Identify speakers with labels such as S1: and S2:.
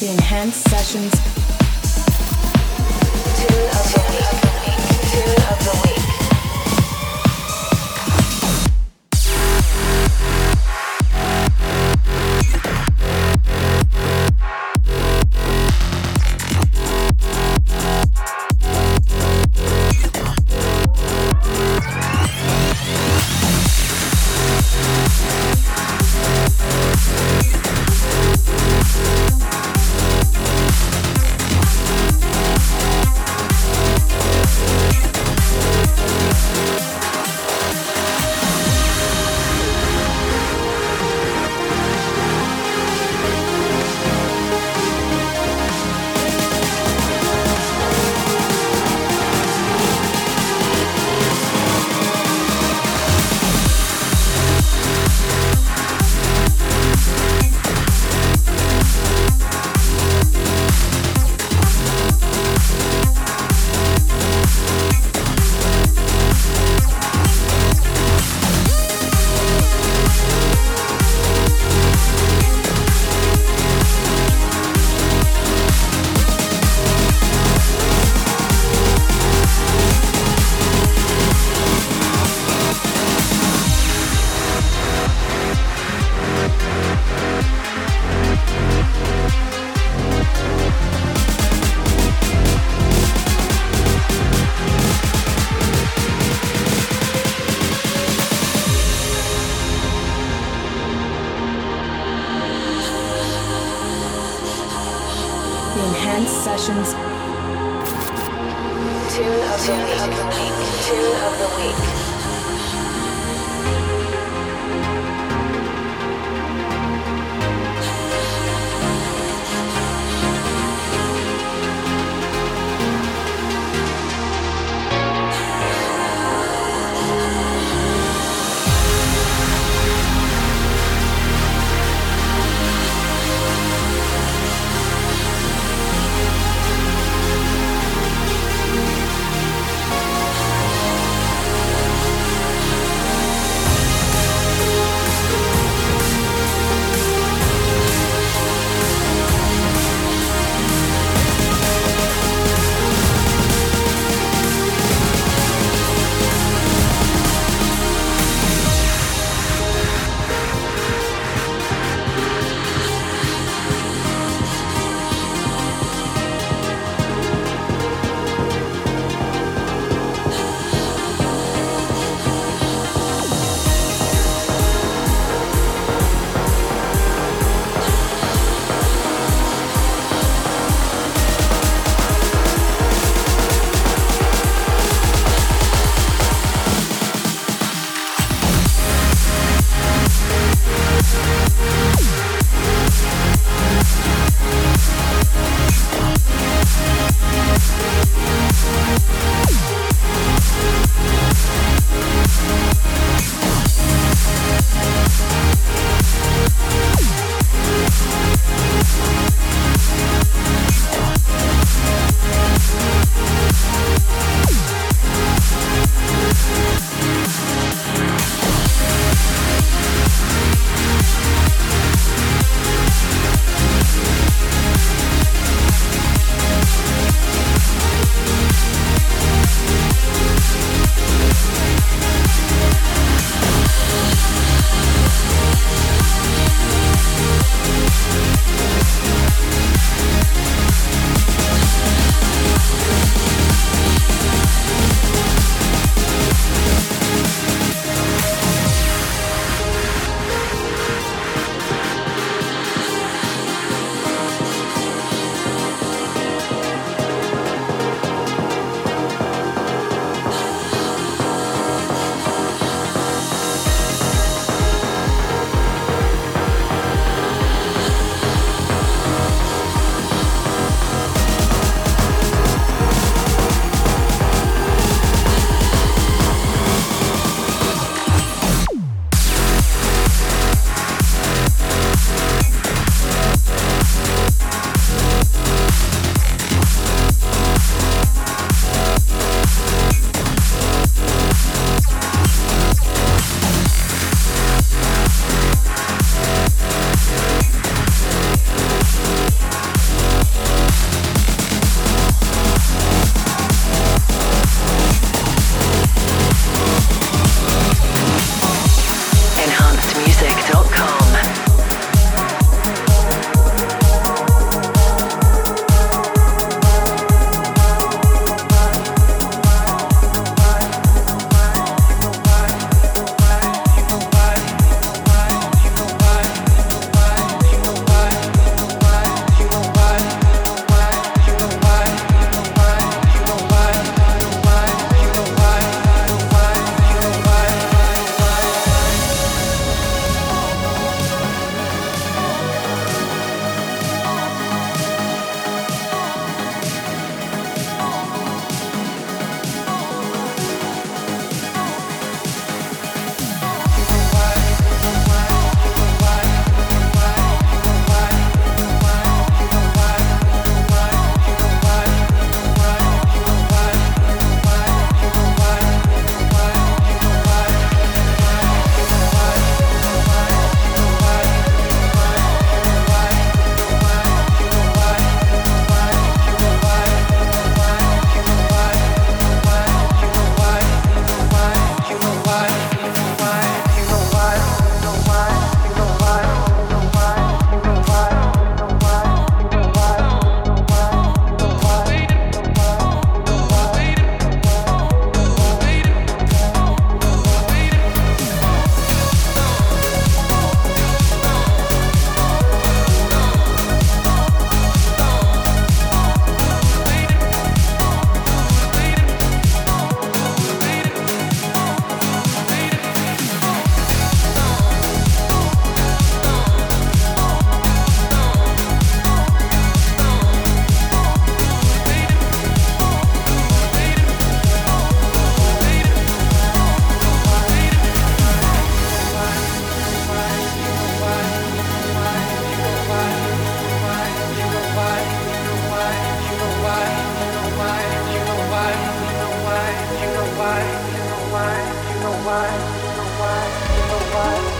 S1: The enhanced sessions.
S2: Tune of the week. Tune of the week.
S3: Tune of the week. Tune of the week. what, you know what.